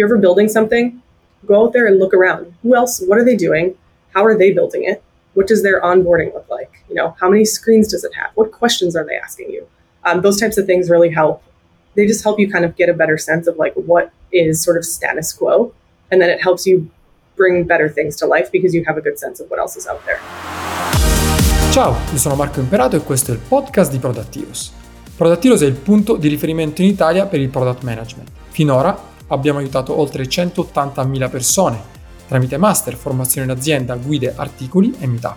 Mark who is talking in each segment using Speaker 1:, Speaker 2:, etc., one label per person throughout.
Speaker 1: you're ever building something, go out there and look around. Who else? What are they doing? How are they building it? What does their onboarding look like? You know, how many screens does it have? What questions are they asking you? Um, those types of things really help. They just help you kind of get a better sense of like what is sort of status quo, and then it helps you bring better things to life because you have a good sense of what else is out there.
Speaker 2: Ciao, io sono Marco Imperato e questo è il podcast di Product Heroes. Product Heroes è il punto di riferimento in Italia per il product management. Finora abbiamo aiutato oltre 180.000 persone tramite master, formazione in azienda, guide, articoli e meetup.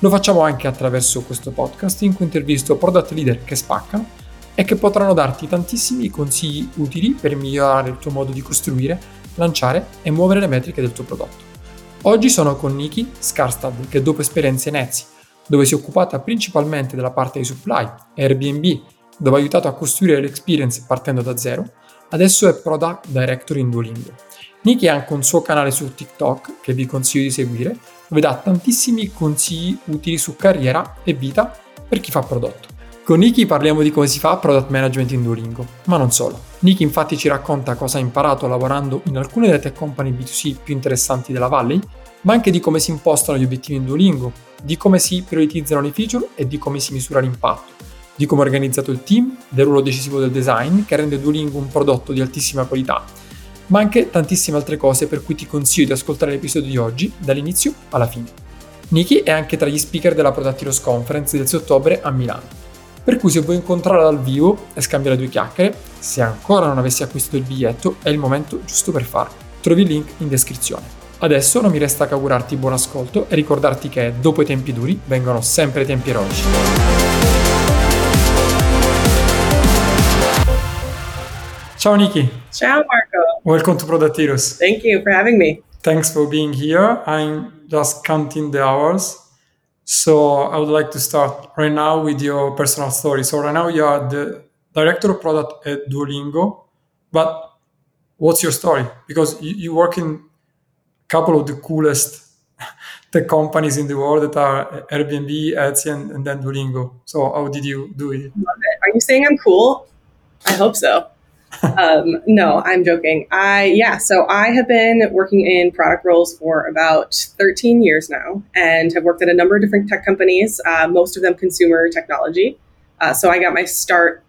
Speaker 2: Lo facciamo anche attraverso questo podcast in cui intervisto product leader che spaccano e che potranno darti tantissimi consigli utili per migliorare il tuo modo di costruire lanciare e muovere le metriche del tuo prodotto. Oggi sono con Niki Skarstad che dopo esperienze in Etsy, dove si è occupata principalmente della parte di supply, e Airbnb, dove ha aiutato a costruire l'experience partendo da zero, adesso è Product Director in Duolingo. Niki ha anche un suo canale su TikTok che vi consiglio di seguire, dove dà tantissimi consigli utili su carriera e vita per chi fa prodotto. Con Niki parliamo di come si fa product management in Duolingo, ma non solo. Niki infatti ci racconta cosa ha imparato lavorando in alcune delle tech company B2C più interessanti della Valley, ma anche di come si impostano gli obiettivi in Duolingo, di come si prioritizzano le feature e di come si misura l'impatto, di come è organizzato il team, del ruolo decisivo del design che rende Duolingo un prodotto di altissima qualità, ma anche tantissime altre cose per cui ti consiglio di ascoltare l'episodio di oggi dall'inizio alla fine. Niki è anche tra gli speaker della Product Heroes Conference del 6 ottobre a Milano per cui se vuoi incontrarla dal vivo e scambiare due chiacchiere, se ancora non avessi acquistato il biglietto, è il momento giusto per farlo. Trovi il link in descrizione. Adesso non mi resta che augurarti buon ascolto e ricordarti che dopo i tempi duri vengono sempre i tempi eroici. Ciao Nickey.
Speaker 1: Ciao Marco.
Speaker 2: Welcome to Product Heroes.
Speaker 1: Thank you for having me.
Speaker 2: Thanks for being here. I'm just counting the hours So I would like to start right now with your personal story. So right now you are the director of product at Duolingo, but what's your story? Because you, you work in a couple of the coolest tech companies in the world that are Airbnb, Etsy, and, and then Duolingo. So how did you do it?
Speaker 1: Are you saying I'm cool? I hope so um, no, I'm joking. I yeah, so I have been working in product roles for about 13 years now, and have worked at a number of different tech companies. Uh, most of them consumer technology. Uh, so I got my start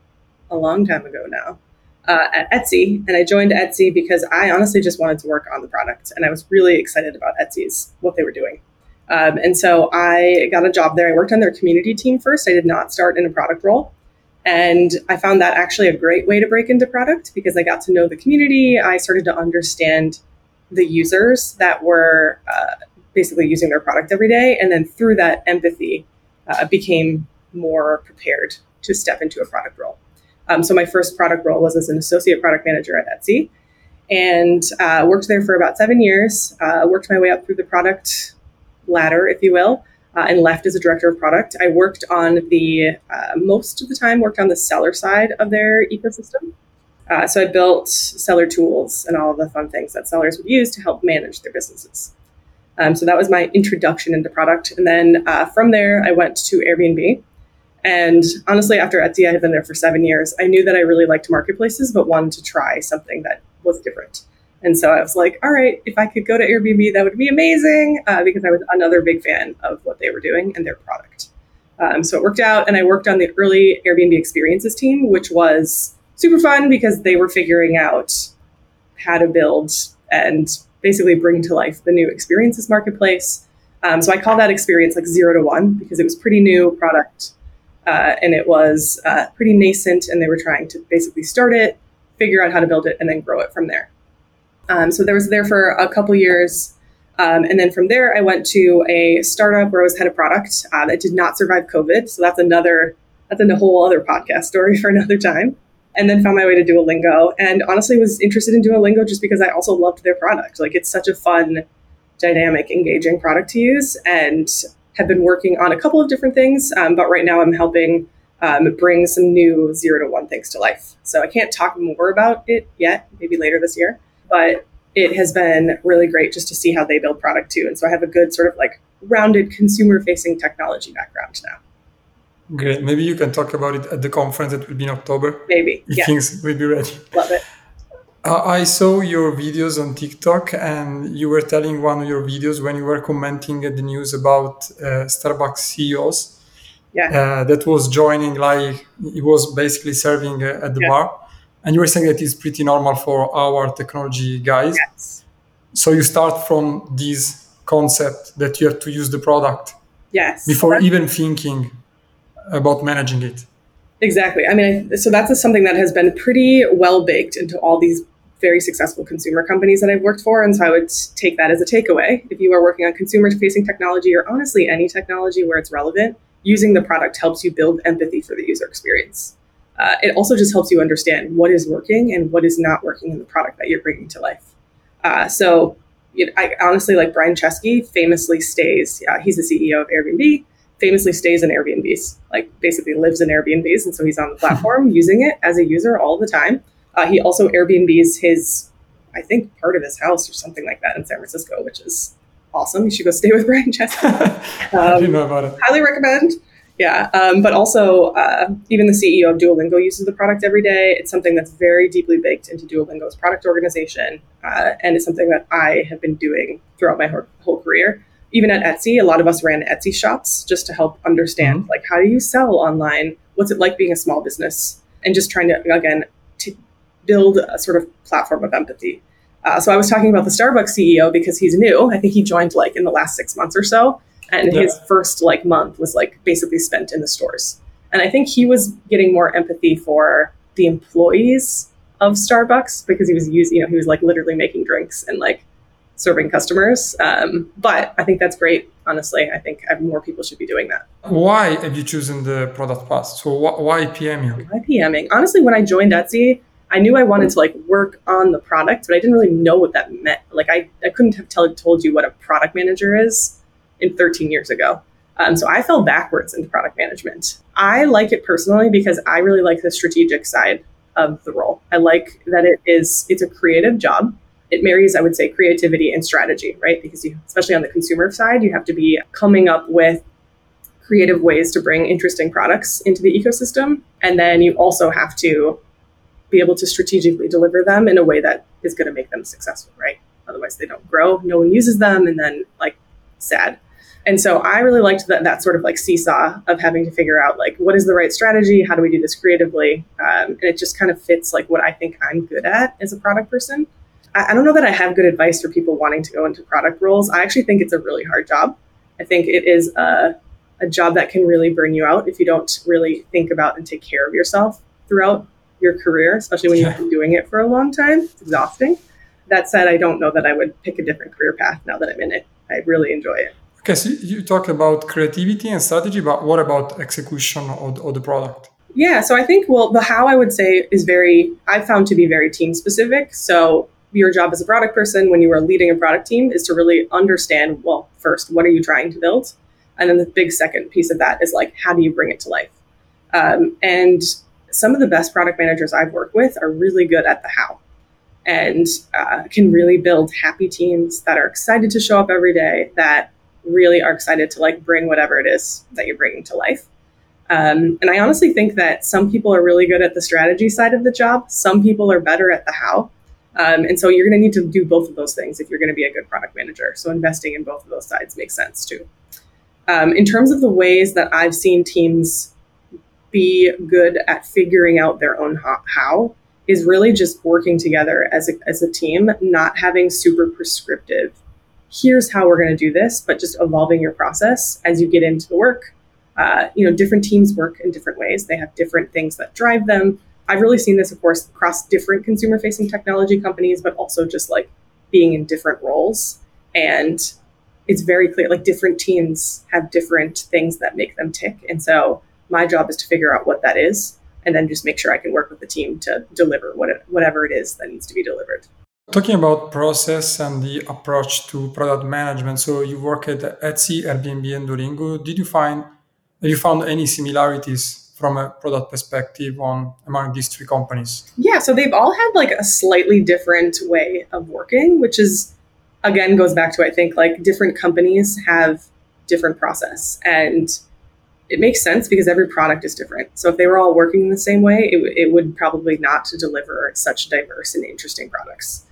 Speaker 1: a long time ago now uh, at Etsy, and I joined Etsy because I honestly just wanted to work on the product, and I was really excited about Etsy's what they were doing. Um, and so I got a job there. I worked on their community team first. I did not start in a product role. And I found that actually a great way to break into product because I got to know the community. I started to understand the users that were uh, basically using their product every day. And then through that empathy, uh, became more prepared to step into a product role. Um, so my first product role was as an associate product manager at Etsy and uh, worked there for about seven years. Uh, worked my way up through the product ladder, if you will uh, and left as a director of product. I worked on the uh, most of the time worked on the seller side of their ecosystem. Uh, so I built seller tools and all of the fun things that sellers would use to help manage their businesses. Um, so that was my introduction into product, and then uh, from there I went to Airbnb. And honestly, after Etsy, I had been there for seven years. I knew that I really liked marketplaces, but wanted to try something that was different. And so I was like, all right, if I could go to Airbnb, that would be amazing uh, because I was another big fan of what they were doing and their product. Um, so it worked out, and I worked on the early Airbnb experiences team, which was super fun because they were figuring out how to build and basically bring to life the new experiences marketplace. Um, so I call that experience like zero to one because it was pretty new product uh, and it was uh, pretty nascent, and they were trying to basically start it, figure out how to build it, and then grow it from there. Um, so there was there for a couple years. Um, and then from there, I went to a startup where I was head of product uh, that did not survive COVID. So that's another, that's a whole other podcast story for another time. And then found my way to Duolingo. And honestly, was interested in Duolingo just because I also loved their product. Like it's such a fun, dynamic, engaging product to use. And have been working on a couple of different things. Um, but right now, I'm helping um, bring some new zero to one things to life. So I can't talk more about it yet, maybe later this year but it has been really great just to see how they build product too. And so I have a good sort of like rounded consumer facing technology background now.
Speaker 2: Great. Maybe you can talk about it at the conference that will be in October.
Speaker 1: Maybe.
Speaker 2: If yeah. things will be ready.
Speaker 1: Love it.
Speaker 2: Uh, I saw your videos on TikTok, and you were telling one of your videos when you were commenting at the news about uh, Starbucks CEOs.
Speaker 1: Yeah.
Speaker 2: Uh, that was joining, like he was basically serving uh, at the
Speaker 1: Yeah.
Speaker 2: bar, and you were saying that it's pretty normal for our technology guys.
Speaker 1: Yes.
Speaker 2: So you start from this concept that you have to use the product
Speaker 1: Yes.
Speaker 2: before even thinking about managing it.
Speaker 1: Exactly. I mean, I, so that's something that has been pretty well baked into all these very successful consumer companies that I've worked for. And so I would take that as a takeaway. If you are working on consumer facing technology or honestly any technology where it's relevant, using the product helps you build empathy for the user experience. Uh, it also just helps you understand what is working and what is not working in the product that you're bringing to life. Uh, so you know, I honestly like Brian Chesky famously stays, uh, he's the CEO of Airbnb famously stays in Airbnbs, like basically lives in Airbnbs. And so he's on the platform using it as a user all the time. Uh, he also Airbnbs his, I think, part of his house or something like that in San Francisco, which is awesome. You should go stay with Brian Chesky.
Speaker 2: I didn't
Speaker 1: Um,
Speaker 2: know about it.
Speaker 1: highly recommend. Yeah, um, but also uh, even the CEO of Duolingo uses the product every day. It's something that's very deeply baked into Duolingo's product organization, uh, and it's something that I have been doing throughout my whole, career. Even at Etsy, a lot of us ran Etsy shops just to help understand like how do you sell online? What's it like being a small business? And just trying to again to build a sort of platform of empathy. Uh, so I was talking about the Starbucks CEO because he's new. I think he joined like in the last six months or so, and
Speaker 2: Yeah.
Speaker 1: his first like month was like basically spent in the stores. And I think he was getting more empathy for the employees of Starbucks because he was using, you know, he was like literally making drinks and like serving customers. Um, but I think that's great. Honestly, I think uh, more people should be doing that.
Speaker 2: Why have you chosen the product path? So wh- why PMing?
Speaker 1: Why PMing? Honestly, when I joined Etsy, I knew I wanted to like work on the product, but I didn't really know what that meant. Like I, I couldn't have tell, told you what a product manager is in 13 years ago. Um, so I fell backwards into product management. I like it personally because I really like the strategic side of the role. I like that it is it's a creative job. It marries, I would say, creativity and strategy, right? Because you, especially on the consumer side, you have to be coming up with creative ways to bring interesting products into the ecosystem, and then you also have to be able to strategically deliver them in a way that is going to make them successful, right? Otherwise, they don't grow. No one uses them, and then like sad. And so I really liked that that sort of like seesaw of having to figure out like what is the right strategy, how do we do this creatively, um, and it just kind of fits like what I think I'm good at as a product person. I, I don't know that I have good advice for people wanting to go into product roles. I actually think it's a really hard job. I think it is a, a job that can really burn you out if you don't really think about and take care of yourself throughout your career, especially when
Speaker 2: Yeah.
Speaker 1: you've been doing it for a long time. It's exhausting. That said, I don't know that I would pick a different career path now that I'm in it. I really enjoy it.
Speaker 2: So you talk about creativity and strategy, but what about execution of, of the product?
Speaker 1: Yeah, so I think well the how I would say is very I found to be very team specific. So your job as a product person when you are leading a product team is to really understand well first what are you trying to build, and then the big second piece of that is like how do you bring it to life. Um, and some of the best product managers I've worked with are really good at the how, and uh, can really build happy teams that are excited to show up every day that really are excited to like bring whatever it is that you're bringing to life. Um, and I honestly think that some people are really good at the strategy side of the job. Some people are better at the how. Um, and so you're going to need to do both of those things if you're going to be a good product manager. So investing in both of those sides makes sense too. Um, in terms of the ways that I've seen teams be good at figuring out their own ho- how, is really just working together as a, as a team, not having super prescriptive, here's how we're going to do this, but just evolving your process as you get into the work uh, you know, different teams work in different ways. They have different things that drive them. I've really seen this, of course, across different consumer facing technology companies, but also just like being in different roles. And it's very clear, like different teams have different things that make them tick. And so my job is to figure out what that is and then just make sure I can work with the team to deliver what it, whatever it is that needs to be delivered.
Speaker 2: Talking about process and the approach to product management, so you work at Etsy, Airbnb, and Duolingo. Did you find you found any similarities from a product perspective on among these three companies?
Speaker 1: Yeah, so they've all had like a slightly different way of working, which is again goes back to I think like different companies have different process and it makes sense because every product is different. So if they were all working the same way, it, it would probably not deliver such diverse and interesting products.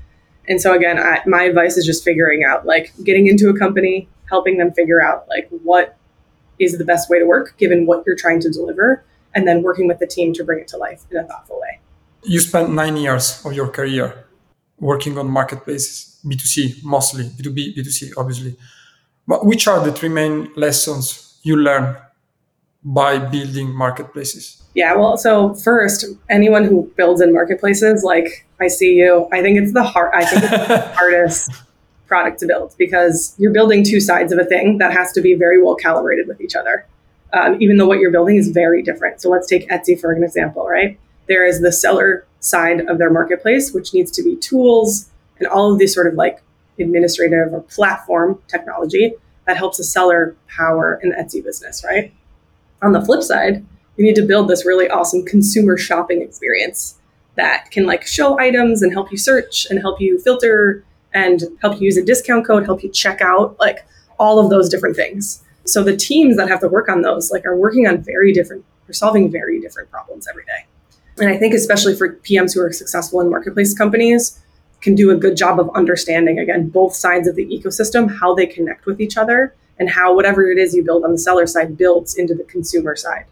Speaker 1: And so again, I, my advice is just figuring out like getting into a company, helping them figure out like what is the best way to work given what you're trying to deliver, and then working with the team to bring it to life in a thoughtful way.
Speaker 2: You spent nine years of your career working on marketplaces, B2C mostly, B2B, B2C obviously. But which are the three main lessons you learned by building marketplaces?
Speaker 1: Yeah, well, so first, anyone who builds in marketplaces, like I see you, I think it's the hard I think it's the hardest product to build because you're building two sides of a thing that has to be very well calibrated with each other. Um, even though what you're building is very different. So let's take Etsy for an example, right? There is the seller side of their marketplace, which needs to be tools and all of these sort of like administrative or platform technology that helps a seller power an Etsy business, right? On the flip side, you need to build this really awesome consumer shopping experience that can like show items and help you search and help you filter and help you use a discount code, help you check out, like all of those different things. So the teams that have to work on those like are working on very different, they're solving very different problems every day. And I think especially for PMs who are successful in marketplace companies can do a good job of understanding again both sides of the ecosystem, how they connect with each other and how whatever it is you build on the seller side builds into the consumer side.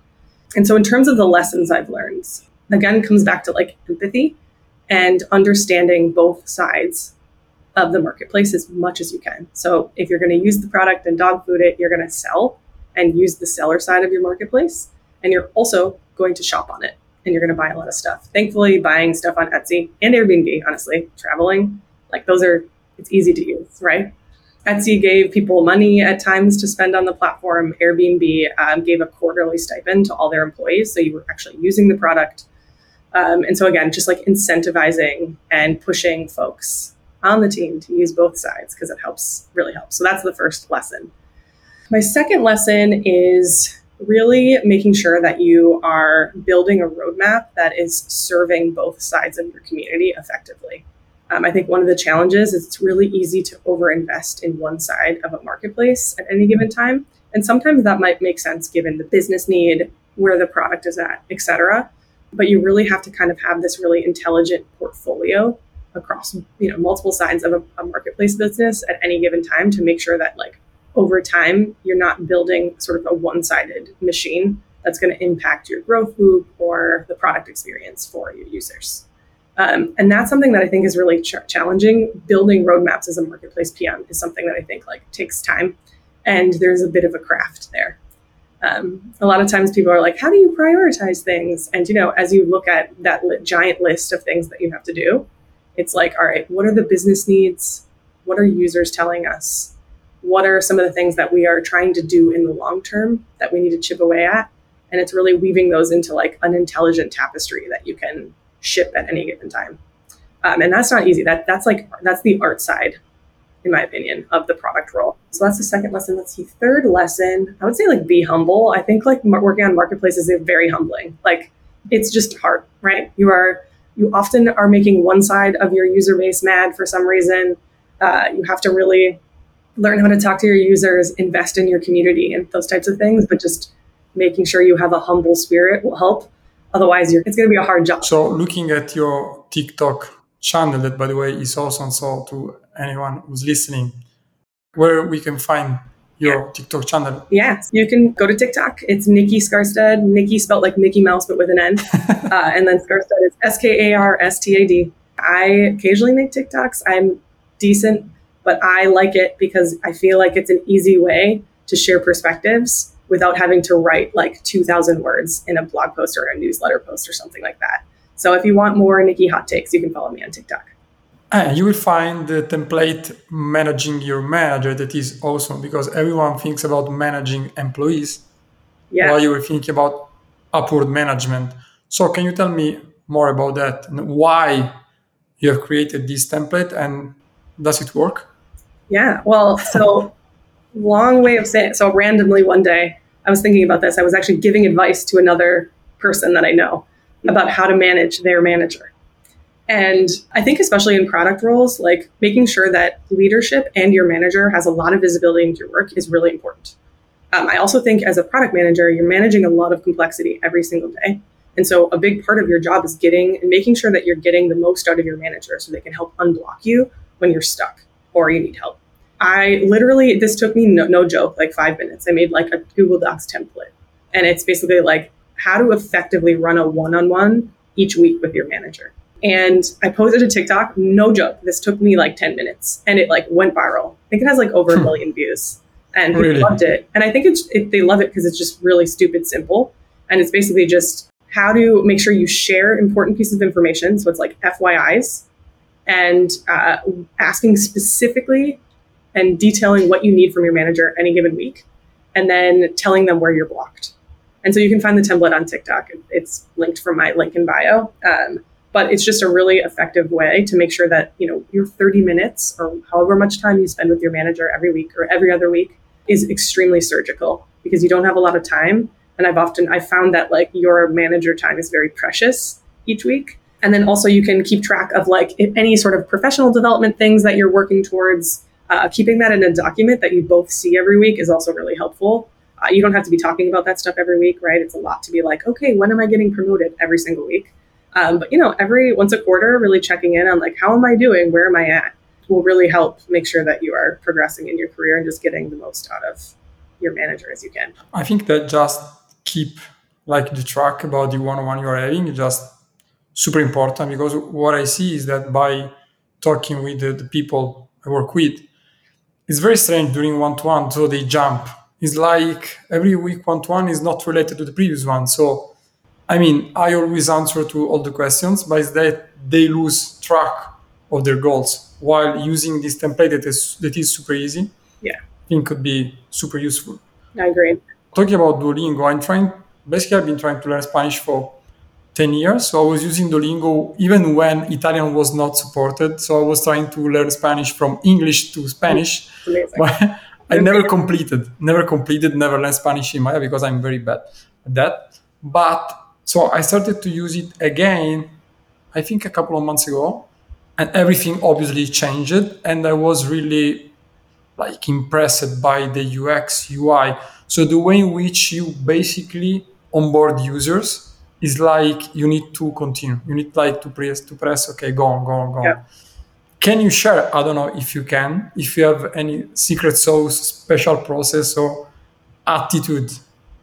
Speaker 1: And so, in terms of the lessons I've learned, again, comes back to like empathy and understanding both sides of the marketplace as much as you can. So, if you're going to use the product and dog food it, you're going to sell and use the seller side of your marketplace. And you're also going to shop on it and you're going to buy a lot of stuff. Thankfully, buying stuff on Etsy and Airbnb, honestly, traveling, like those are, it's easy to use, right? Etsy gave people money at times to spend on the platform. Airbnb um, gave a quarterly stipend to all their employees. So you were actually using the product. Um, and so, again, just like incentivizing and pushing folks on the team to use both sides because it helps, really helps. So that's the first lesson. My second lesson is really making sure that you are building a roadmap that is serving both sides of your community effectively. Um, I think one of the challenges is it's really easy to overinvest in one side of a marketplace at any given time. And sometimes that might make sense given the business need, where the product is at, et cetera. But you really have to kind of have this really intelligent portfolio across you know multiple sides of a, a marketplace business at any given time to make sure that like over time you're not building sort of a one-sided machine that's going to impact your growth loop or the product experience for your users. Um, and that's something that I think is really ch- challenging. Building roadmaps as a marketplace PM is something that I think like takes time, and there's a bit of a craft there. Um, a lot of times people are like, "How do you prioritize things?" And you know, as you look at that li- giant list of things that you have to do, it's like, all right, what are the business needs? What are users telling us? What are some of the things that we are trying to do in the long term that we need to chip away at? And it's really weaving those into like an intelligent tapestry that you can ship at any given time. Um, and that's not easy. That that's like that's the art side, in my opinion, of the product role. So that's the second lesson. Let's see. Third lesson, I would say like be humble. I think like working on marketplaces is very humbling. Like it's just hard, right? You are you often are making one side of your user base mad for some reason. Uh, you have to really learn how to talk to your users, invest in your community, and those types of things. But just making sure you have a humble spirit will help Otherwise, you're it's going to be a hard job.
Speaker 2: So, looking at your TikTok channel, that by the way is also awesome. So, to anyone who's listening, where we can find your TikTok channel?
Speaker 1: Yes, you can go to TikTok. It's Nickey Skarstad. Nickey spelled like Mickey Mouse, but with an N. uh, and then Skarstad is S K A R S T A D. I occasionally make TikToks. I'm decent, but I like it because I feel like it's an easy way to share perspectives without having to write like 2,000 words in a blog post or a newsletter post or something like that. So if you want more Nickey hot takes, you can follow me on TikTok.
Speaker 2: And you will find the template managing your manager that is awesome because everyone thinks about managing employees yeah. while you were thinking about upward management. So can you tell me more about that and why you have created this template and does it work?
Speaker 1: Yeah, well, so long way of saying. So randomly one day, I was thinking about this. I was actually giving advice to another person that I know about how to manage their manager. And I think, especially in product roles, like making sure that leadership and your manager has a lot of visibility into your work is really important. Um, I also think as a product manager, you're managing a lot of complexity every single day. And so a big part of your job is getting and making sure that you're getting the most out of your manager so they can help unblock you when you're stuck or you need help. I literally, this took me no, no joke, like five minutes. I made like a Google Docs template. And it's basically like how to effectively run a one on one each week with your manager. And I posted a TikTok, no joke. This took me like 10 minutes and it like went viral. I think it has like over a hmm. million views and people really? loved it. And I think it's, it, they love it because it's just really stupid simple. And it's basically just how to make sure you share important pieces of information. So it's like FYIs and uh, asking specifically and detailing what you need from your manager any given week, and then telling them where you're blocked. And so you can find the template on TikTok. It's linked from my link in bio. Um, but it's just a really effective way to make sure that you know your 30 minutes or however much time you spend with your manager every week or every other week is extremely surgical because you don't have a lot of time. And I've often I found that like your manager time is very precious each week. And then also you can keep track of like any sort of professional development things that you're working towards uh, keeping that in a document that you both see every week is also really helpful. Uh, you don't have to be talking about that stuff every week, right? It's a lot to be like, okay, when am I getting promoted every single week? Um, but you know, every once a quarter, really checking in on like, how am I doing? Where am I at? Will really help make sure that you are progressing in your career and just getting the most out of your manager as you can.
Speaker 2: I think that just keep like the track about the one-on-one you are having is just super important because what I see is that by talking with the, the people I work with, it's very strange during one to one. So they jump. It's like every week one to one is not related to the previous one. So, I mean, I always answer to all the questions, but it's that they lose track of their goals while using this template that is, that is super easy.
Speaker 1: Yeah.
Speaker 2: I think could be super useful.
Speaker 1: I agree.
Speaker 2: Talking about Duolingo, I'm trying, basically, I've been trying to learn Spanish for 10 years. So I was using Duolingo even when Italian was not supported. So I was trying to learn Spanish from English to Spanish. But I never completed, never completed, never learned Spanish in Maya because I'm very bad at that. But so I started to use it again, I think a couple of months ago. And everything obviously changed. And I was really like impressed by the UX, UI. So the way in which you basically onboard users is like you need to continue. You need like to press to press. Okay, go on, go on, go on. Yeah. Can you share? I don't know if you can. If you have any secret sauce, special process, or attitude,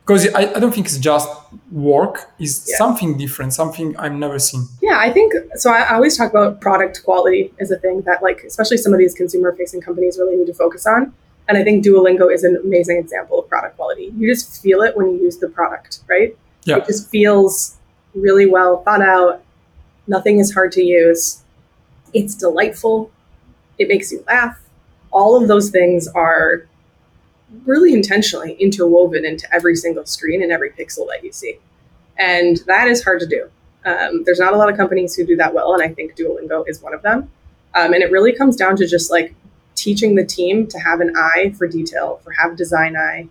Speaker 2: because I, I don't think it's just work. It's yeah. something different, something I've never seen.
Speaker 1: Yeah, I think so. I always talk about product quality as a thing that, like, especially some of these consumer-facing companies really need to focus on. And I think Duolingo is an amazing example of product quality. You just feel it when you use the product, right? Yeah. It just feels really well thought out. Nothing is hard to use. It's delightful. It makes you laugh. All of those things are really intentionally interwoven into every single screen and every pixel that you see. And that is hard to do. Um, there's not a lot of companies who do that well, and I think Duolingo is one of them. Um, and it really comes down to just like teaching the team to have an eye for detail, for have design eye,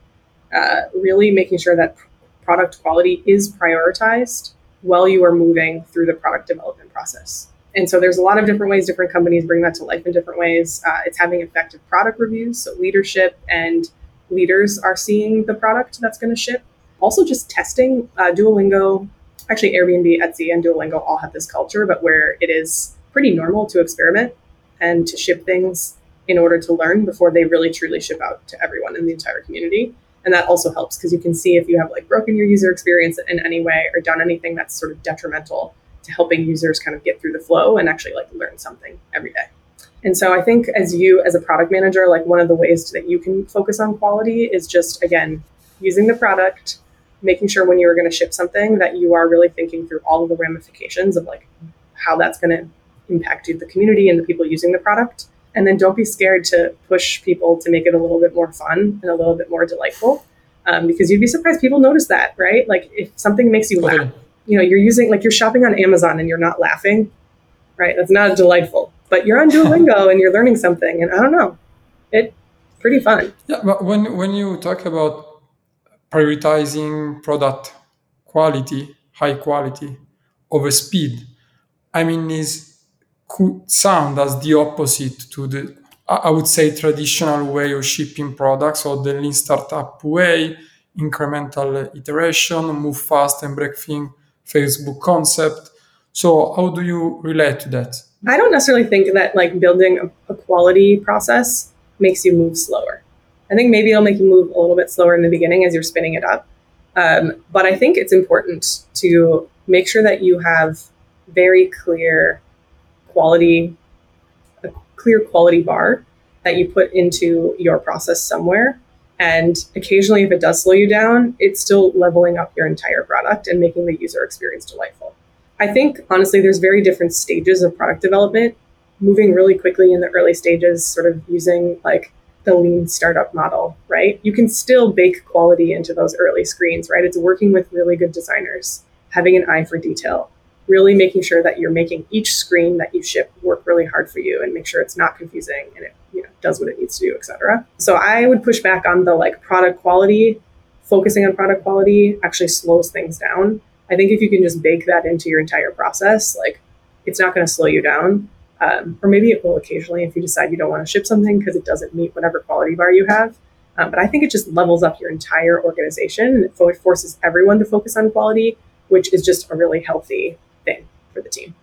Speaker 1: uh, really making sure that product quality is prioritized while you are moving through the product development process. And so there's a lot of different ways different companies bring that to life in different ways. Uh, it's having effective product reviews, so leadership and leaders are seeing the product that's going to ship. Also, just testing. Uh, Duolingo, actually, Airbnb, Etsy, and Duolingo all have this culture, but where it is pretty normal to experiment and to ship things in order to learn before they really truly ship out to everyone in the entire community and that also helps because you can see if you have like broken your user experience in any way or done anything that's sort of detrimental helping users kind of get through the flow and actually like learn something every day and so i think as you as a product manager like one of the ways that you can focus on quality is just again using the product making sure when you're going to ship something that you are really thinking through all of the ramifications of like how that's going to impact the community and the people using the product and then don't be scared to push people to make it a little bit more fun and a little bit more delightful. Um, because you'd be surprised people notice that, right? Like if something makes you laugh, you know, you're using like you're shopping on Amazon and you're not laughing, right? That's not delightful. But you're on Duolingo and you're learning something, and I don't know, it's pretty fun.
Speaker 2: Yeah, but when when you talk about prioritizing product quality, high quality over speed, I mean, is could sound as the opposite to the I would say, traditional way of shipping products or the lean startup way, incremental iteration, move fast and break things, Facebook concept. So how do you relate to that?
Speaker 1: I don't necessarily think that like building a, quality process makes you move slower. I think maybe it'll make you move a little bit slower in the beginning as you're spinning it up. Um, but I think it's important to make sure that you have very clear quality, a clear quality bar that you put into your process somewhere. And occasionally, if it does slow you down, it's still leveling up your entire product and making the user experience delightful. I think, honestly, there's very different stages of product development. Moving really quickly in the early stages, sort of using like the lean startup model, right? You can still bake quality into those early screens, right? It's working with really good designers, having an eye for detail, really making sure that you're making each screen that you ship work really hard for you and make sure it's not confusing and it you know does what it needs to do, etc. So I would push back on the like product quality. Focusing on product quality actually slows things down. I think if you can just bake that into your entire process, like it's not going to slow you down. Um, or maybe it will occasionally if you decide you don't want to ship something because it doesn't meet whatever quality bar you have. Um, but I think it just levels up your entire organization and it forces everyone to focus on quality, which is just a really healthy thing for the team.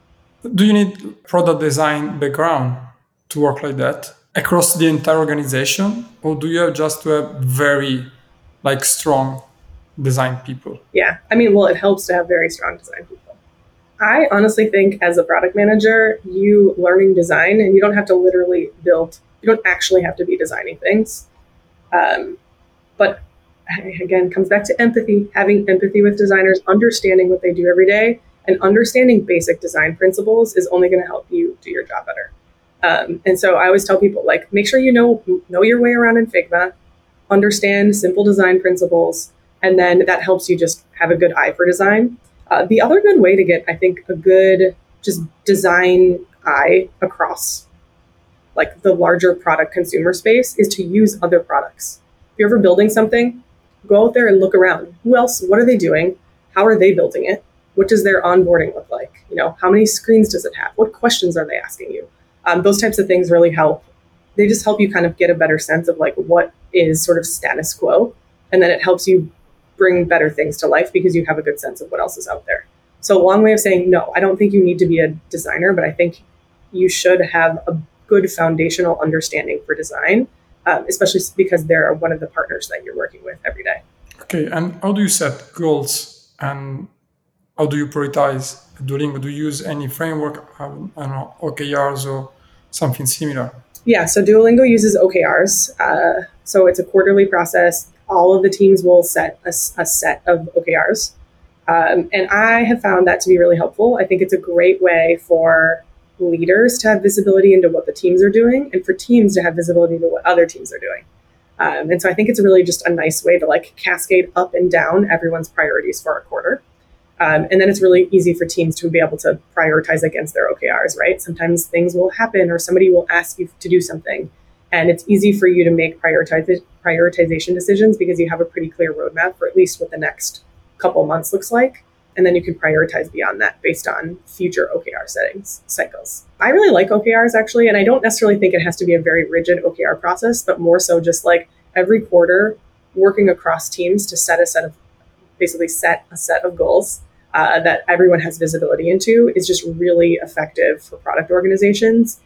Speaker 2: Do you need product design background to work like that across the entire organization, or do you have just to have very like strong design people?
Speaker 1: Yeah, I mean, well, it helps to have very strong design people. I honestly think as a product manager, you learning design and you don't have to literally build, you don't actually have to be designing things. Um, but again, comes back to empathy, having empathy with designers, understanding what they do every day, and understanding basic design principles is only going to help you do your job better. Um, and so I always tell people like, make sure you know know your way around in Figma, understand simple design principles, and then that helps you just have a good eye for design. Uh, the other good way to get, I think, a good just design eye across like the larger product consumer space is to use other products. If you're ever building something, go out there and look around. Who else? What are they doing? How are they building it? What does their onboarding look like? You know, how many screens does it have? What questions are they asking you? Um, those types of things really help. They just help you kind of get a better sense of like what is sort of status quo, and then it helps you bring better things to life because you have a good sense of what else is out there. So, a long way of saying no, I don't think you need to be a designer, but I think you should have a good foundational understanding for design, um, especially because they're one of the partners that you're working with every day.
Speaker 2: Okay, and how do you set goals and how do you prioritize Duolingo? Do you use any framework, um, I don't know, OKRs or something similar?
Speaker 1: Yeah, so Duolingo uses OKRs. Uh, so it's a quarterly process all of the teams will set a, a set of OKRs. Um, and I have found that to be really helpful. I think it's a great way for leaders to have visibility into what the teams are doing and for teams to have visibility into what other teams are doing. Um, and so I think it's really just a nice way to like cascade up and down everyone's priorities for a quarter. Um, and then it's really easy for teams to be able to prioritize against their OKRs, right? Sometimes things will happen or somebody will ask you to do something and it's easy for you to make prioritization decisions because you have a pretty clear roadmap for at least what the next couple months looks like. And then you can prioritize beyond that based on future OKR settings cycles. I really like OKRs actually, and I don't necessarily think it has to be a very rigid OKR process, but more so just like every quarter working across teams to set a set of basically set a set of goals uh, that everyone has visibility into is just really effective for product organizations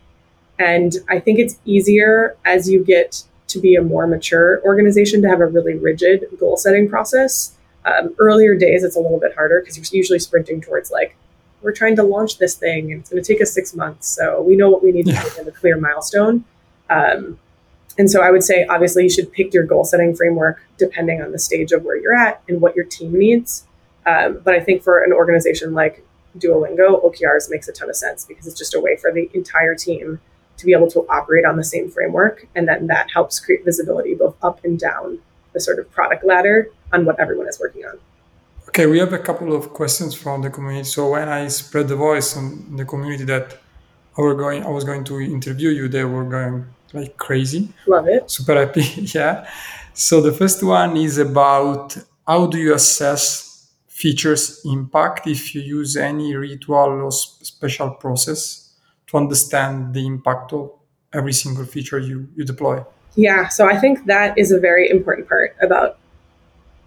Speaker 1: and I think it's easier as you get to be a more mature organization to have a really rigid goal setting process. Um, earlier days, it's a little bit harder because you're usually sprinting towards like, we're trying to launch this thing and it's going to take us six months. So we know what we need to do in a clear milestone. Um, and so I would say, obviously, you should pick your goal setting framework depending on the stage of where you're at and what your team needs. Um, but I think for an organization like Duolingo, OKRs makes a ton of sense because it's just a way for the entire team to be able to operate on the same framework. And then that helps create visibility both up and down the sort of product ladder on what everyone is working on.
Speaker 2: Okay, we have a couple of questions from the community. So when I spread the voice on the community that I were going, I was going to interview you, they were going like crazy.
Speaker 1: Love it.
Speaker 2: Super happy. yeah. So the first one is about how do you assess features impact if you use any ritual or special process to understand the impact of every single feature you, you deploy?
Speaker 1: Yeah, so I think that is a very important part about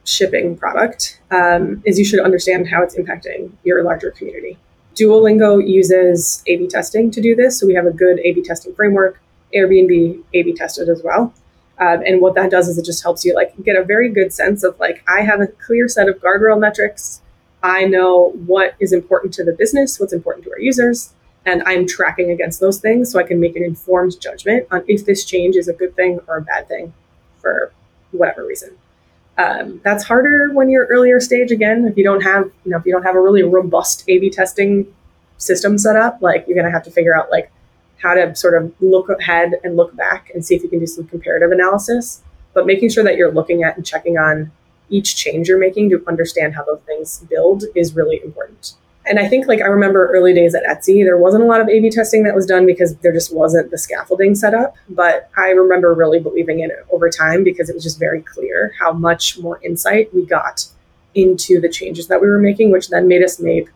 Speaker 1: shipping product um, is you should understand how it's impacting your larger community. Duolingo uses A/B testing to do this, so we have a good A/B testing framework. Airbnb A/B tested as well, um, and what that does is it just helps you like get a very good sense of like I have a clear set of guardrail metrics. I know what is important to the business, what's important to our users, and I'm tracking against those things so I can make an informed judgment on if this change is a good thing or a bad thing for whatever reason. Um, that's harder when you're earlier stage again. If you don't have, you know, if you don't have a really robust A/B testing system set up, like you're going to have to figure out like how to sort of look ahead and look back and see if you can do some comparative analysis. But making sure that you're looking at and checking on each change you're making to understand how those things build is really important. And I think like I remember early days at Etsy, there wasn't a lot of A B testing that was done because there just wasn't the scaffolding set up. But I remember really believing in it over time because it was just very clear how much more insight we got into the changes that we were making, which then made us make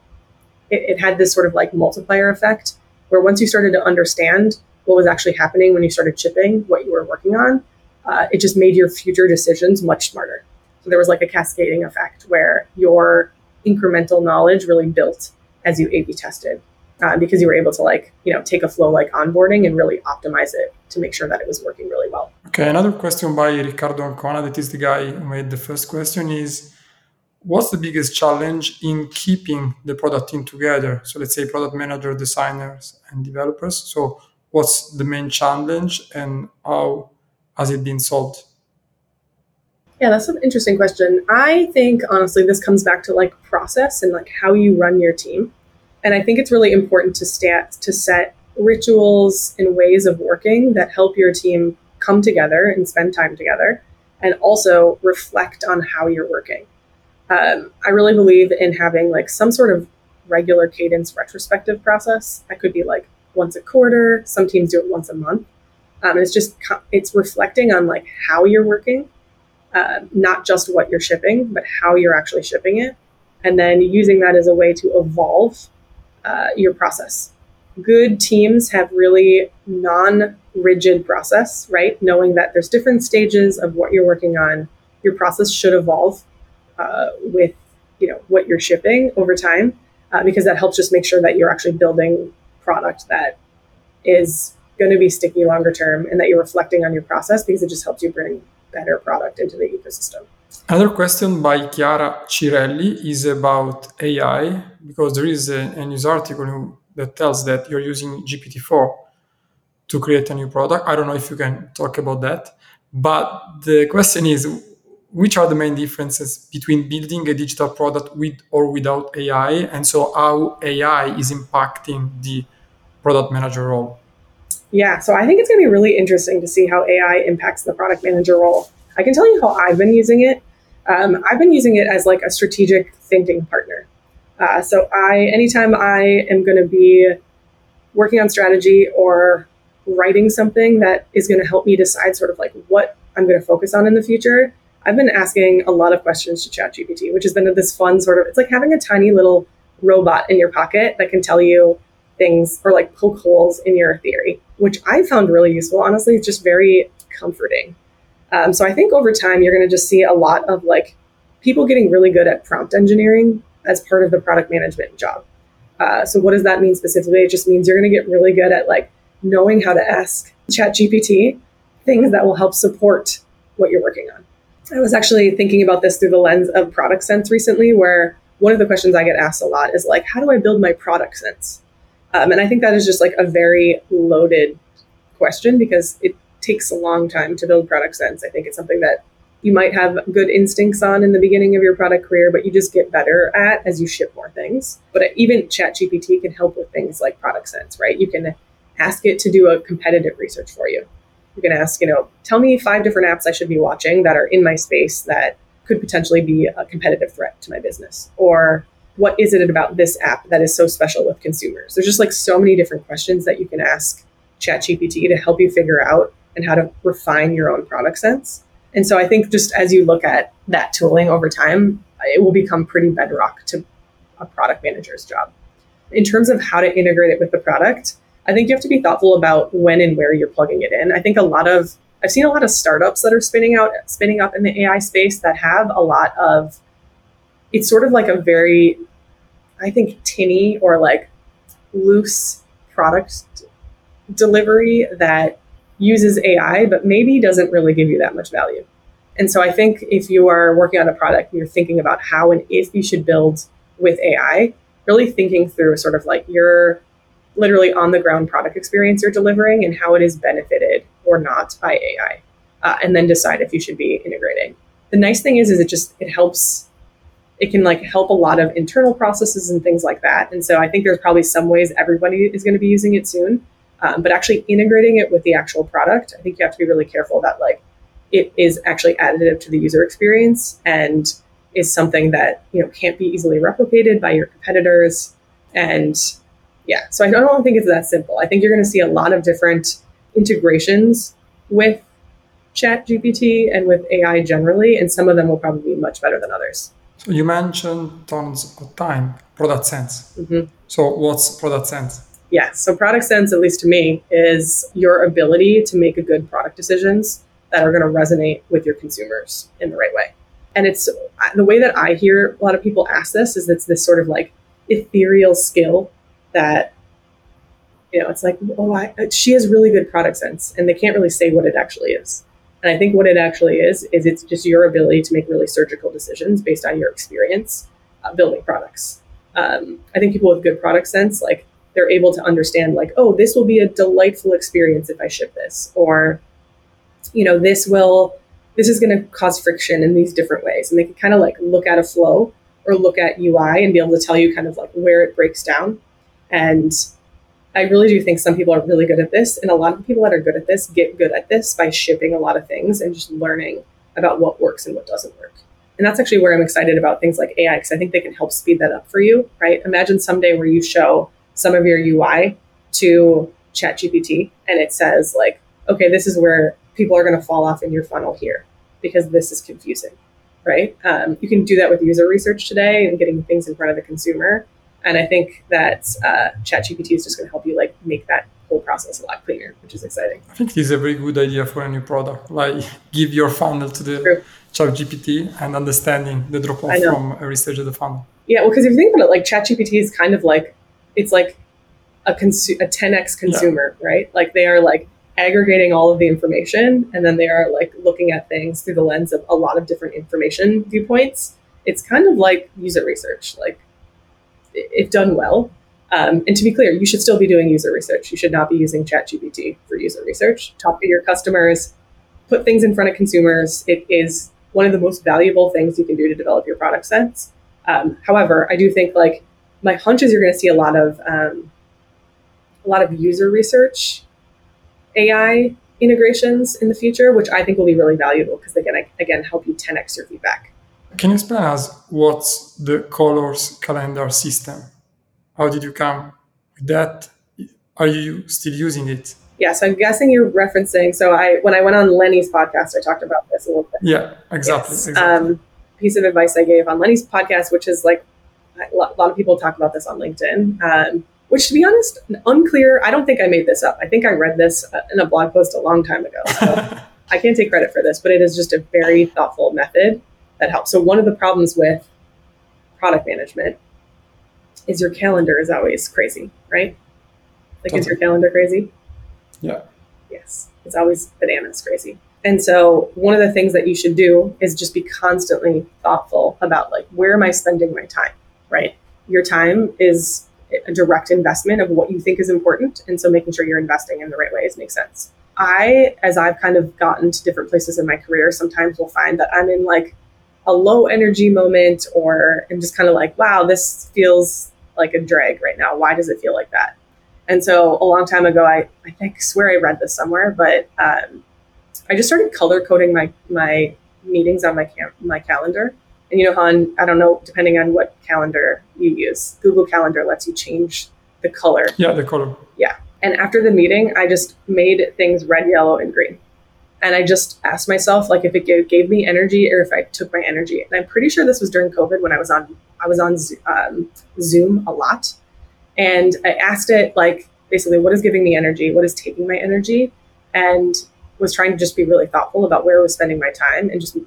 Speaker 1: it, it had this sort of like multiplier effect where once you started to understand what was actually happening when you started chipping what you were working on, uh, it just made your future decisions much smarter. So there was like a cascading effect where your incremental knowledge really built as you A/B tested, uh, because you were able to like you know take a flow like onboarding and really optimize it to make sure that it was working really well.
Speaker 2: Okay, another question by Ricardo Ancona, that is the guy who made the first question, is what's the biggest challenge in keeping the product team together? So let's say product manager, designers, and developers. So what's the main challenge and how has it been solved?
Speaker 1: Yeah, that's an interesting question. I think honestly, this comes back to like process and like how you run your team. And I think it's really important to stat to set rituals and ways of working that help your team come together and spend time together, and also reflect on how you're working. Um, I really believe in having like some sort of regular cadence retrospective process. That could be like once a quarter. Some teams do it once a month. Um, it's just it's reflecting on like how you're working uh, not just what you're shipping, but how you're actually shipping it, and then using that as a way to evolve uh, your process. Good teams have really non rigid process, right? Knowing that there's different stages of what you're working on. Your process should evolve uh, with you know what you're shipping over time, uh, because that helps just make sure that you're actually building product that is going to be sticky longer term, and that you're reflecting on your process because it just helps you bring better product into the ecosystem.
Speaker 2: Another question by Chiara Cirelli is about AI because there is a, a news article that tells that you're using GPT-4 to create a new product. I don't know if you can talk about that, but the question is which are the main differences between building a digital product with or without AI and so how AI is impacting the product manager role?
Speaker 1: Yeah, so I think it's going to be really interesting to see how AI impacts the product manager role. I can tell you how I've been using it. Um, I've been using it as like a strategic thinking partner. Uh, so I, anytime I am going to be working on strategy or writing something that is going to help me decide sort of like what I'm going to focus on in the future, I've been asking a lot of questions to ChatGPT, which has been this fun sort of. It's like having a tiny little robot in your pocket that can tell you things or like poke holes in your theory, which I found really useful. Honestly, it's just very comforting. Um, so I think over time, you're going to just see a lot of like people getting really good at prompt engineering as part of the product management job. Uh, so what does that mean specifically? It just means you're going to get really good at like knowing how to ask ChatGPT things that will help support what you're working on. I was actually thinking about this through the lens of product sense recently, where one of the questions I get asked a lot is like, how do I build my product sense? Um, and I think that is just like a very loaded question because it takes a long time to build product sense. I think it's something that you might have good instincts on in the beginning of your product career, but you just get better at as you ship more things. But even ChatGPT can help with things like product sense, right? You can ask it to do a competitive research for you. You can ask, you know, tell me five different apps I should be watching that are in my space that could potentially be a competitive threat to my business. Or what is it about this app that is so special with consumers? There's just like so many different questions that you can ask ChatGPT to help you figure out and how to refine your own product sense. And so I think just as you look at that tooling over time, it will become pretty bedrock to a product manager's job. In terms of how to integrate it with the product, I think you have to be thoughtful about when and where you're plugging it in. I think a lot of I've seen a lot of startups that are spinning out spinning up in the AI space that have a lot of it's sort of like a very I think tinny or like loose product delivery that uses AI, but maybe doesn't really give you that much value. And so I think if you are working on a product and you're thinking about how and if you should build with AI, really thinking through sort of like your literally on the ground product experience you're delivering and how it is benefited or not by AI, uh, and then decide if you should be integrating. The nice thing is, is it just it helps. It can like help a lot of internal processes and things like that. And so I think there's probably some ways everybody is going to be using it soon. Um, but actually integrating it with the actual product, I think you have to be really careful that like it is actually additive to the user experience and is something that you know can't be easily replicated by your competitors. And yeah, so I don't think it's that simple. I think you're going to see a lot of different integrations with ChatGPT and with AI generally, and some of them will probably be much better than others.
Speaker 2: So you mentioned tons of time, product sense. Mm-hmm. So what's product sense?
Speaker 1: Yeah, so product sense, at least to me, is your ability to make a good product decisions that are going to resonate with your consumers in the right way. And it's the way that I hear a lot of people ask this is it's this sort of like ethereal skill that you know it's like oh I, she has really good product sense and they can't really say what it actually is. And i think what it actually is is it's just your ability to make really surgical decisions based on your experience uh, building products. Um, i think people with good product sense like they're able to understand like oh this will be a delightful experience if i ship this or you know this will this is going to cause friction in these different ways. And they can kind of like look at a flow or look at ui and be able to tell you kind of like where it breaks down and I really do think some people are really good at this. And a lot of people that are good at this get good at this by shipping a lot of things and just learning about what works and what doesn't work. And that's actually where I'm excited about things like AI, because I think they can help speed that up for you, right? Imagine someday where you show some of your UI to ChatGPT and it says, like, okay, this is where people are going to fall off in your funnel here because this is confusing, right? Um, you can do that with user research today and getting things in front of the consumer. And I think that uh, ChatGPT is just going to help you like make that whole process a lot cleaner, which is exciting.
Speaker 2: I think it is a very good idea for a new product. Like give your funnel to the ChatGPT and understanding the drop off from every stage of the funnel.
Speaker 1: Yeah, well, because if you think about it, like ChatGPT is kind of like it's like a consu- a 10x consumer, yeah. right? Like they are like aggregating all of the information and then they are like looking at things through the lens of a lot of different information viewpoints. It's kind of like user research. Like if done well. Um, and to be clear, you should still be doing user research. You should not be using ChatGPT for user research. Talk to your customers, put things in front of consumers. It is one of the most valuable things you can do to develop your product sense. Um, however, I do think like my hunch is you're going to see a lot of um, a lot of user research AI integrations in the future, which I think will be really valuable because they can again help you 10x your feedback.
Speaker 2: Can you explain us what's the colors calendar system? How did you come with that? Are you still using it?
Speaker 1: Yeah, so I'm guessing you're referencing. So I, when I went on Lenny's podcast, I talked about this a little bit.
Speaker 2: Yeah, exactly.
Speaker 1: Yes.
Speaker 2: exactly. Um,
Speaker 1: piece of advice I gave on Lenny's podcast, which is like a lot of people talk about this on LinkedIn. Um, which, to be honest, unclear. I don't think I made this up. I think I read this uh, in a blog post a long time ago. So I can't take credit for this, but it is just a very thoughtful method that helps. So one of the problems with product management is your calendar is always crazy, right? Like, totally. is your calendar crazy?
Speaker 2: Yeah.
Speaker 1: Yes, it's always bananas crazy. And so one of the things that you should do is just be constantly thoughtful about like where am I spending my time, right? Your time is a direct investment of what you think is important, and so making sure you're investing in the right ways makes sense. I, as I've kind of gotten to different places in my career, sometimes will find that I'm in like a low energy moment or I'm just kind of like, wow, this feels like a drag right now. Why does it feel like that? And so a long time ago, I, I think swear I read this somewhere, but um, I just started color coding my my meetings on my cam- my calendar. And you know how on, I don't know, depending on what calendar you use, Google Calendar lets you change the color.
Speaker 2: Yeah, the color.
Speaker 1: Yeah. And after the meeting, I just made things red, yellow, and green. And I just asked myself, like, if it gave, gave me energy or if I took my energy. And I'm pretty sure this was during COVID when I was on I was on um, Zoom a lot, and I asked it like, basically what is giving me energy, what is taking my energy, and was trying to just be really thoughtful about where I was spending my time and just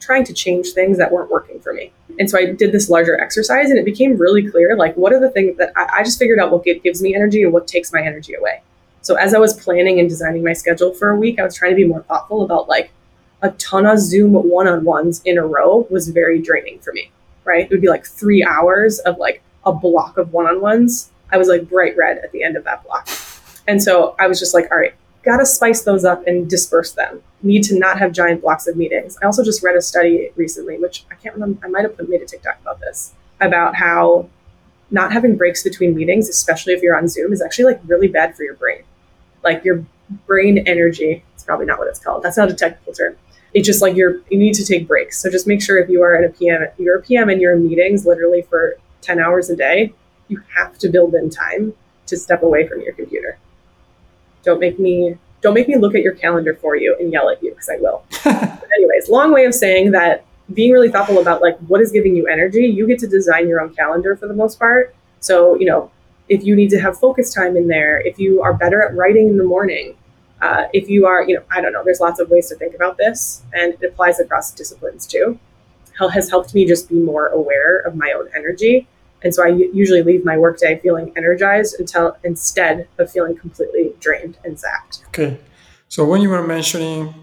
Speaker 1: trying to change things that weren't working for me. And so I did this larger exercise and it became really clear like, what are the things that I, I just figured out what gives me energy and what takes my energy away. So as I was planning and designing my schedule for a week, I was trying to be more thoughtful about like a ton of Zoom one on ones in a row was very draining for me, right? It would be like three hours of like a block of one on ones. I was like bright red at the end of that block. And so I was just like, all right, got to spice those up and disperse them. Need to not have giant blocks of meetings. I also just read a study recently, which I can't remember, I might have put, made a TikTok about this, about how not having breaks between meetings, especially if you're on Zoom, is actually like really bad for your brain. Like your brain energy, it's probably not what it's called. That's not a technical term. It's just like you're, you need to take breaks. So just make sure if you are at a PM, you're a PM and you're in meetings literally for 10 hours a day, you have to build in time to step away from your computer. Don't make me don't make me look at your calendar for you and yell at you because I will. anyways, long way of saying that being really thoughtful about like what is giving you energy, you get to design your own calendar for the most part. So, you know, if you need to have focus time in there, if you are better at writing in the morning, uh, if you are, you know, I don't know, there's lots of ways to think about this and it applies across disciplines too. Has helped me just be more aware of my own energy and so I usually leave my workday feeling energized until instead of feeling completely drained and zapped.
Speaker 2: Okay. So when you were mentioning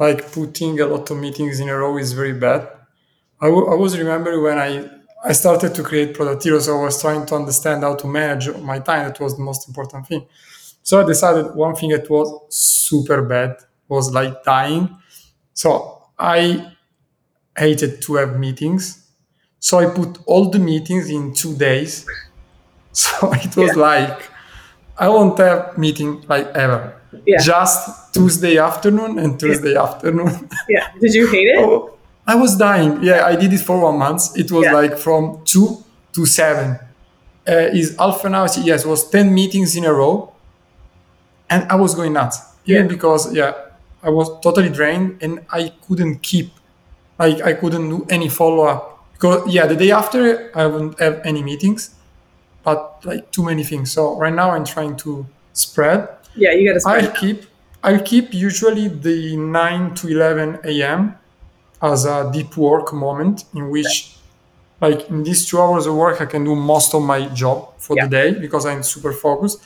Speaker 2: like putting a lot of meetings in a row is very bad, I, w- I was remembering when I, I started to create Product Heroes, so I was trying to understand how to manage my time. That was the most important thing. So I decided one thing that was super bad was like dying. So I hated to have meetings so I put all the meetings in two days. So it was yeah. like I won't have meeting like ever. Yeah. Just Tuesday afternoon and Tuesday yeah. afternoon.
Speaker 1: Yeah. Did you hate it? oh,
Speaker 2: I was dying. Yeah, I did it for one month. It was yeah. like from two to seven. Uh, is half an hour? Yes, it was ten meetings in a row, and I was going nuts. Even because yeah, I was totally drained and I couldn't keep, like I couldn't do any follow up because yeah, the day after I won't have any meetings, but like too many things. So right now I'm trying to spread.
Speaker 1: Yeah, you got to spread.
Speaker 2: I keep I keep usually the 9 to 11 a.m. as a deep work moment in which like in these two hours of work I can do most of my job for yeah. the day because I'm super focused.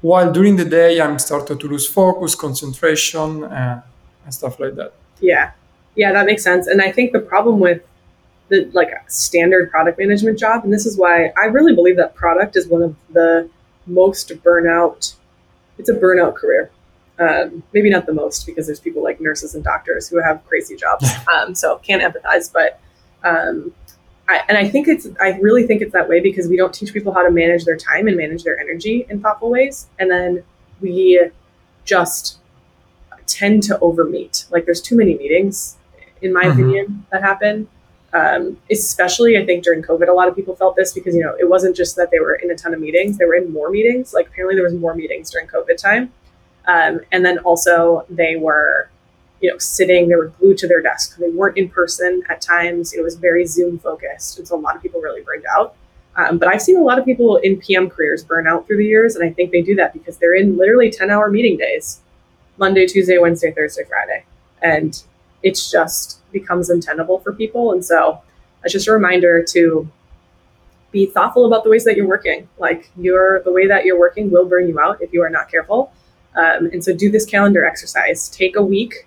Speaker 2: While during the day I'm starting to lose focus, concentration, uh, and stuff like that.
Speaker 1: Yeah, yeah, that makes sense. And I think the problem with the like standard product management job and this is why i really believe that product is one of the most burnout it's a burnout career. Um, maybe not the most because there's people like nurses and doctors who have crazy jobs. Um, so can't empathize but um, I, and i think it's i really think it's that way because we don't teach people how to manage their time and manage their energy in thoughtful ways and then we just tend to overmeet. Like there's too many meetings in my mm-hmm. opinion that happen um, especially I think during COVID, a lot of people felt this because you know it wasn't just that they were in a ton of meetings; they were in more meetings. Like apparently there was more meetings during COVID time, um, and then also they were, you know, sitting. They were glued to their desk. They weren't in person at times. It was very Zoom focused, and so a lot of people really burned out. Um, but I've seen a lot of people in PM careers burn out through the years, and I think they do that because they're in literally ten hour meeting days, Monday, Tuesday, Wednesday, Thursday, Friday, and it's just becomes untenable for people. And so it's just a reminder to be thoughtful about the ways that you're working. Like your the way that you're working will burn you out if you are not careful. Um, and so do this calendar exercise. Take a week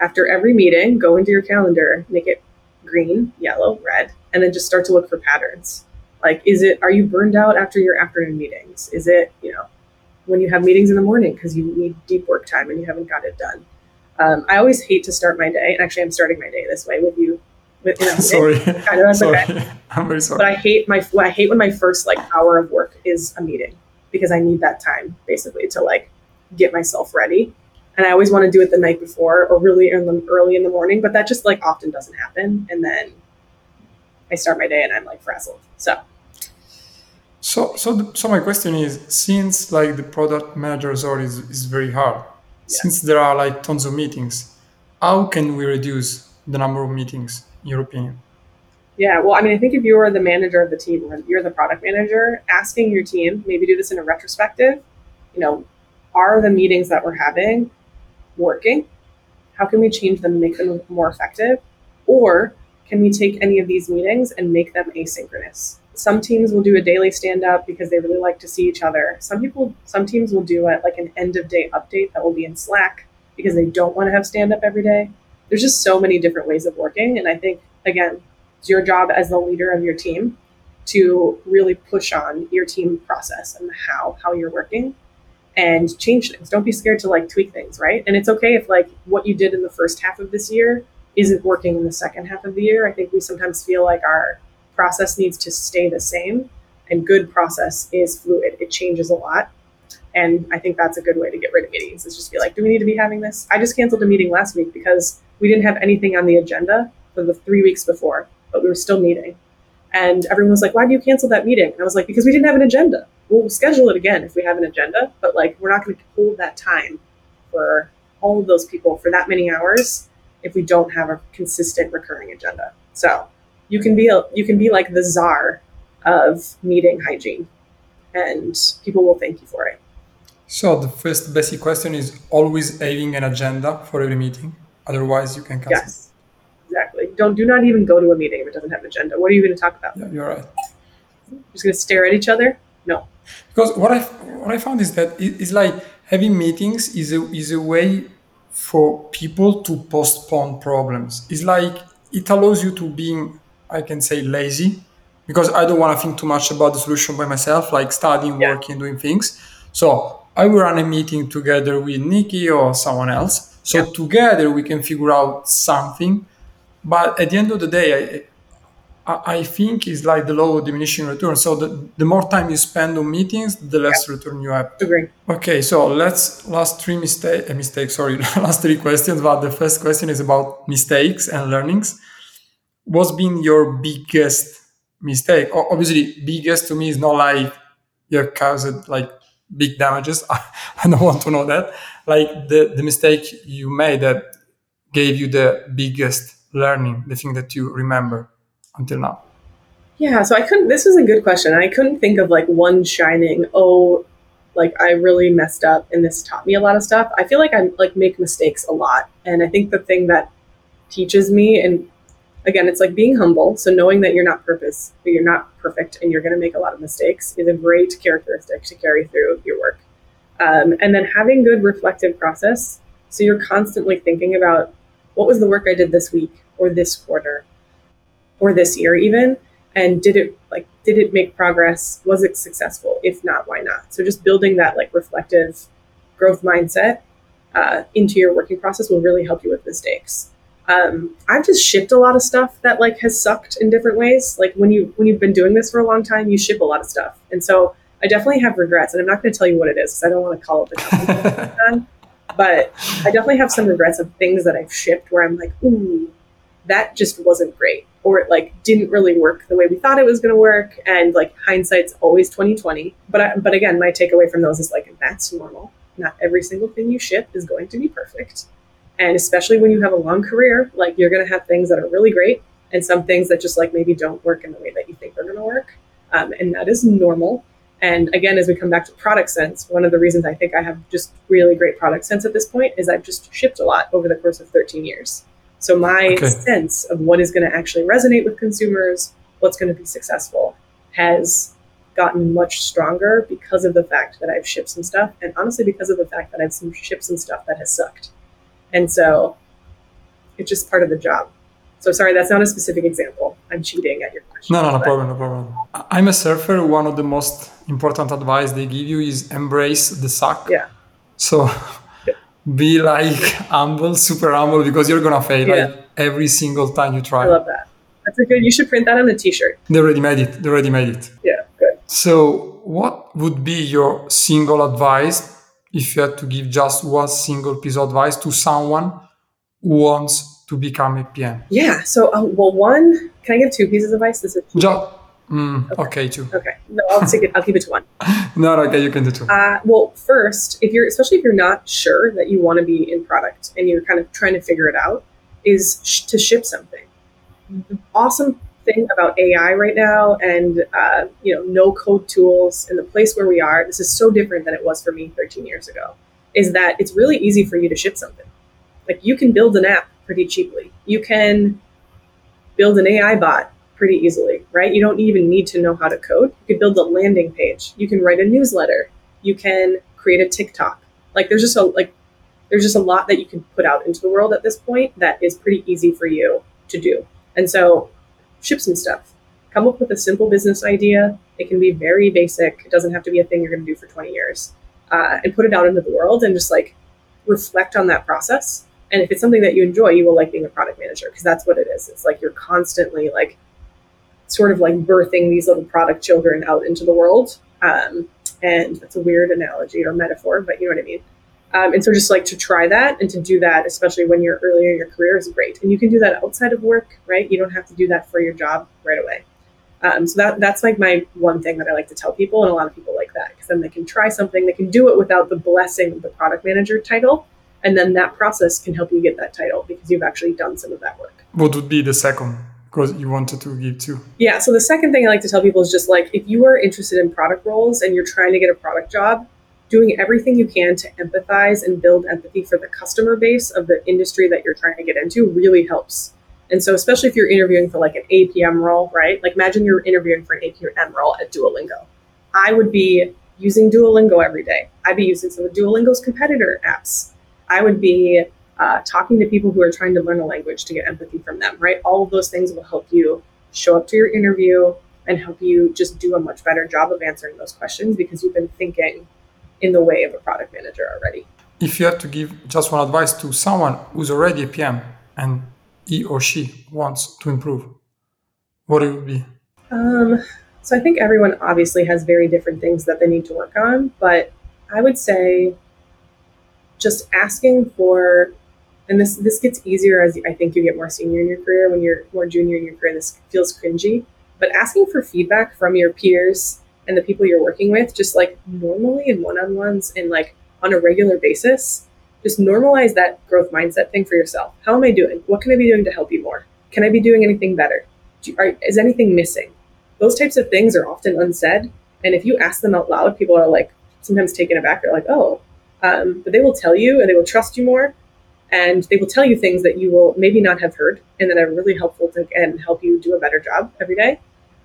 Speaker 1: after every meeting, go into your calendar, make it green, yellow, red, and then just start to look for patterns. Like, is it, are you burned out after your afternoon meetings? Is it, you know, when you have meetings in the morning because you need deep work time and you haven't got it done? Um, I always hate to start my day, and actually, I'm starting my day this way with you. With, you know,
Speaker 2: sorry, kind of that's sorry. okay. I'm very sorry.
Speaker 1: But I hate my I hate when my first like hour of work is a meeting because I need that time basically to like get myself ready. And I always want to do it the night before or really in the, early in the morning, but that just like often doesn't happen. And then I start my day and I'm like frazzled. So
Speaker 2: so, so, the, so my question is, since like the product manager's role is, is very hard, since there are like tons of meetings, how can we reduce the number of meetings, in your opinion?
Speaker 1: Yeah, well, I mean, I think if you are the manager of the team, or you're the product manager, asking your team, maybe do this in a retrospective, you know, are the meetings that we're having working? How can we change them, make them more effective? Or can we take any of these meetings and make them asynchronous? Some teams will do a daily stand up because they really like to see each other. Some people, some teams will do it like an end of day update that will be in Slack because they don't want to have stand up every day. There's just so many different ways of working. And I think, again, it's your job as the leader of your team to really push on your team process and how, how you're working and change things. Don't be scared to like tweak things, right? And it's okay if like what you did in the first half of this year isn't working in the second half of the year. I think we sometimes feel like our process needs to stay the same and good process is fluid. It changes a lot. And I think that's a good way to get rid of meetings is just be like, do we need to be having this? I just canceled a meeting last week because we didn't have anything on the agenda for the three weeks before, but we were still meeting. And everyone was like, why do you cancel that meeting? And I was like, because we didn't have an agenda. We'll schedule it again if we have an agenda, but like, we're not going to hold that time for all of those people for that many hours if we don't have a consistent recurring agenda. So you can be a, you can be like the czar of meeting hygiene and people will thank you for it.
Speaker 2: So the first basic question is always having an agenda for every meeting. Otherwise you can cancel.
Speaker 1: Yes. Exactly. Don't do not even go to a meeting if it doesn't have an agenda. What are you going to talk about?
Speaker 2: Yeah, you're right.
Speaker 1: Just going to stare at each other? No.
Speaker 2: Because what I what I found is that it's like having meetings is a is a way for people to postpone problems. It's like it allows you to being I can say lazy because I don't want to think too much about the solution by myself, like studying, yeah. working, doing things. So I will run a meeting together with Nickey or someone else. So yeah. together we can figure out something. But at the end of the day, I, I think it's like the law of diminishing return. So the, the more time you spend on meetings, the less yeah. return you have.
Speaker 1: Agree.
Speaker 2: Okay, so let's last three mistake uh, mistakes. Sorry, last three questions. But the first question is about mistakes and learnings. What's been your biggest mistake? Obviously, biggest to me is not like you caused like big damages. I don't want to know that. Like the, the mistake you made that gave you the biggest learning, the thing that you remember until now.
Speaker 1: Yeah, so I couldn't, this is a good question. I couldn't think of like one shining, oh, like I really messed up and this taught me a lot of stuff. I feel like I like make mistakes a lot. And I think the thing that teaches me and again, it's like being humble. So knowing that you're not purpose, you're not perfect, and you're going to make a lot of mistakes is a great characteristic to carry through your work. Um, and then having good reflective process. So you're constantly thinking about what was the work I did this week or this quarter or this year even, and did it like did it make progress? Was it successful? If not, why not? So just building that like reflective growth mindset uh, into your working process will really help you with mistakes um, I've just shipped a lot of stuff that like has sucked in different ways. Like when you when you've been doing this for a long time, you ship a lot of stuff, and so I definitely have regrets. And I'm not going to tell you what it is because I don't want to call it the company. but I definitely have some regrets of things that I've shipped where I'm like, ooh, that just wasn't great, or it like didn't really work the way we thought it was going to work. And like hindsight's always 2020. But I, but again, my takeaway from those is like that's normal. Not every single thing you ship is going to be perfect. And especially when you have a long career, like you're going to have things that are really great and some things that just like maybe don't work in the way that you think they're going to work. Um, and that is normal. And again, as we come back to product sense, one of the reasons I think I have just really great product sense at this point is I've just shipped a lot over the course of 13 years. So my okay. sense of what is going to actually resonate with consumers, what's going to be successful, has gotten much stronger because of the fact that I've shipped some stuff, and honestly because of the fact that I've shipped some stuff that has sucked. And so it's just part of the job. So sorry, that's not a specific example. I'm cheating at your question.
Speaker 2: No, no, no problem, no problem. I'm a surfer. One of the most important advice they give you is embrace the suck.
Speaker 1: Yeah.
Speaker 2: So be like humble, super humble, because you're gonna fail yeah. like every single time you try.
Speaker 1: I love that. That's a good. You should print that on a T-shirt.
Speaker 2: They already made it. They already made it.
Speaker 1: Yeah, good.
Speaker 2: So, what would be your single advice if you had to give just one single piece of advice to someone who wants to become a PM?
Speaker 1: Yeah. So, uh, well, one, can I give two pieces of advice? This is
Speaker 2: just, mm, okay. okay. two.
Speaker 1: Okay. No, I'll take it. I'll keep it to one.
Speaker 2: no, okay, you can do two.
Speaker 1: Uh, well, first, if you're, especially if you're not sure that you want to be in product and you're kind of trying to figure it out, is sh- to ship something. The awesome thing about AI right now and uh, you know no code tools in the place where we are. This is so different than it was for me 13 years ago. Is that it's really easy for you to ship something. Like you can build an app pretty cheaply. You can build an AI bot pretty easily, right? You don't even need to know how to code. You can build a landing page. You can write a newsletter. You can create a TikTok. Like there's just a like there's just a lot that you can put out into the world at this point that is pretty easy for you to do. And so ship some stuff. Come up with a simple business idea. It can be very basic. It doesn't have to be a thing you're going to do for 20 years. Uh, and put it out into the world and just like reflect on that process. And if it's something that you enjoy, you will like being a product manager because that's what it is. It's like you're constantly like sort of like birthing these little product children out into the world. Um, and that's a weird analogy or metaphor, but you know what I mean. Um, and so just like to try that and to do that, especially when you're earlier in your career, is great. And you can do that outside of work, right? You don't have to do that for your job right away. Um, so that that's like my one thing that I like to tell people, and a lot of people like that because then they can try something, they can do it without the blessing of the product manager title, and then that process can help you get that title because you've actually done some of that work.
Speaker 2: What would be the second? Because you wanted to give too.
Speaker 1: Yeah. So the second thing I like to tell people is just like if you are interested in product roles and you're trying to get a product job, doing everything you can to empathize and build empathy for the customer base of the industry that you're trying to get into really helps. And so, especially if you're interviewing for like an APM role, right? Like, imagine you're interviewing for an APM role at Duolingo. I would be using Duolingo every day. I'd be using some of Duolingo's competitor apps. I would be uh, talking to people who are trying to learn a language to get empathy from them, right? All of those things will help you show up to your interview and help you just do a much better job of answering those questions because you've been thinking in the way of a product manager already.
Speaker 2: If you had to give just one advice to someone who's already a PM and he or she wants to improve, what it would be?
Speaker 1: Um, so I think everyone obviously has very different things that they need to work on, but I would say just asking for and this this gets easier as I think you get more senior in your career. When you're more junior in your career, this feels cringy. But asking for feedback from your peers and the people you're working with, just like normally in one-on-ones and like on a regular basis, just normalize that growth mindset thing for yourself. How am I doing? What can I be doing to help you more? Can I be doing anything better? Do, are, is anything missing? Those types of things are often unsaid, and if you ask them out loud, people are like sometimes taken aback. They're like, "Oh," um, but they will tell you, and they will trust you more, and they will tell you things that you will maybe not have heard, and that are really helpful to and help you do a better job every day.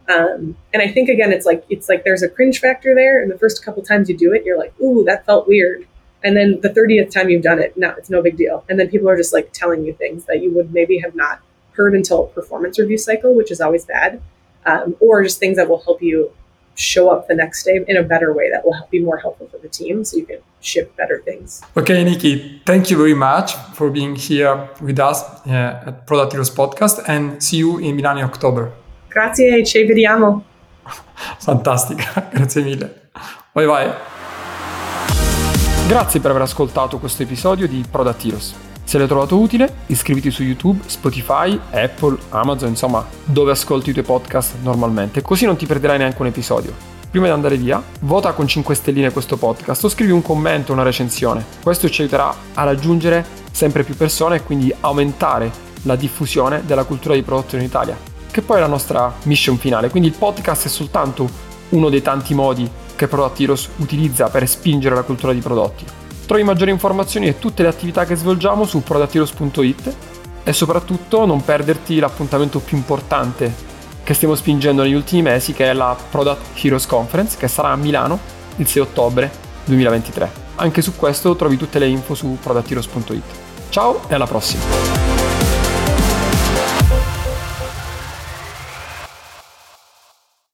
Speaker 1: Um, and I think again, it's like it's like there's a cringe factor there, and the first couple times you do it, you're like, "Ooh, that felt weird," and then the thirtieth time you've done it, no, it's no big deal. And then people are just like telling you things that you would maybe have not heard until performance review cycle, which is always bad, um, or just things that will help you show up the next day in a better way that will help be more helpful for the team so you can ship better things.
Speaker 2: Okay, Nickey, thank you very much for being here with us uh, at Product Heroes Podcast and see you in Milan in October.
Speaker 1: Grazie, ci vediamo.
Speaker 2: Fantastica, grazie mille. Bye bye. Grazie per aver ascoltato questo episodio di Product Heroes. Se l'hai trovato utile, iscriviti su YouTube, Spotify, Apple, Amazon, insomma, dove ascolti i tuoi podcast normalmente, così non ti perderai neanche un episodio. Prima di andare via, vota con 5 stelline questo podcast o scrivi un commento, una recensione. Questo ci aiuterà a raggiungere sempre più persone e quindi aumentare la diffusione della cultura di prodotto in Italia che poi è la nostra mission finale. Quindi il podcast è soltanto uno dei tanti modi che Product Heroes utilizza per spingere la cultura di prodotti. Trovi maggiori informazioni e tutte le attività che svolgiamo su productheroes.it e soprattutto non perderti l'appuntamento più importante che stiamo spingendo negli ultimi mesi che è la Product Heroes Conference che sarà a Milano il 6 ottobre 2023. Anche su questo trovi tutte le info su productheroes.it. Ciao e alla prossima!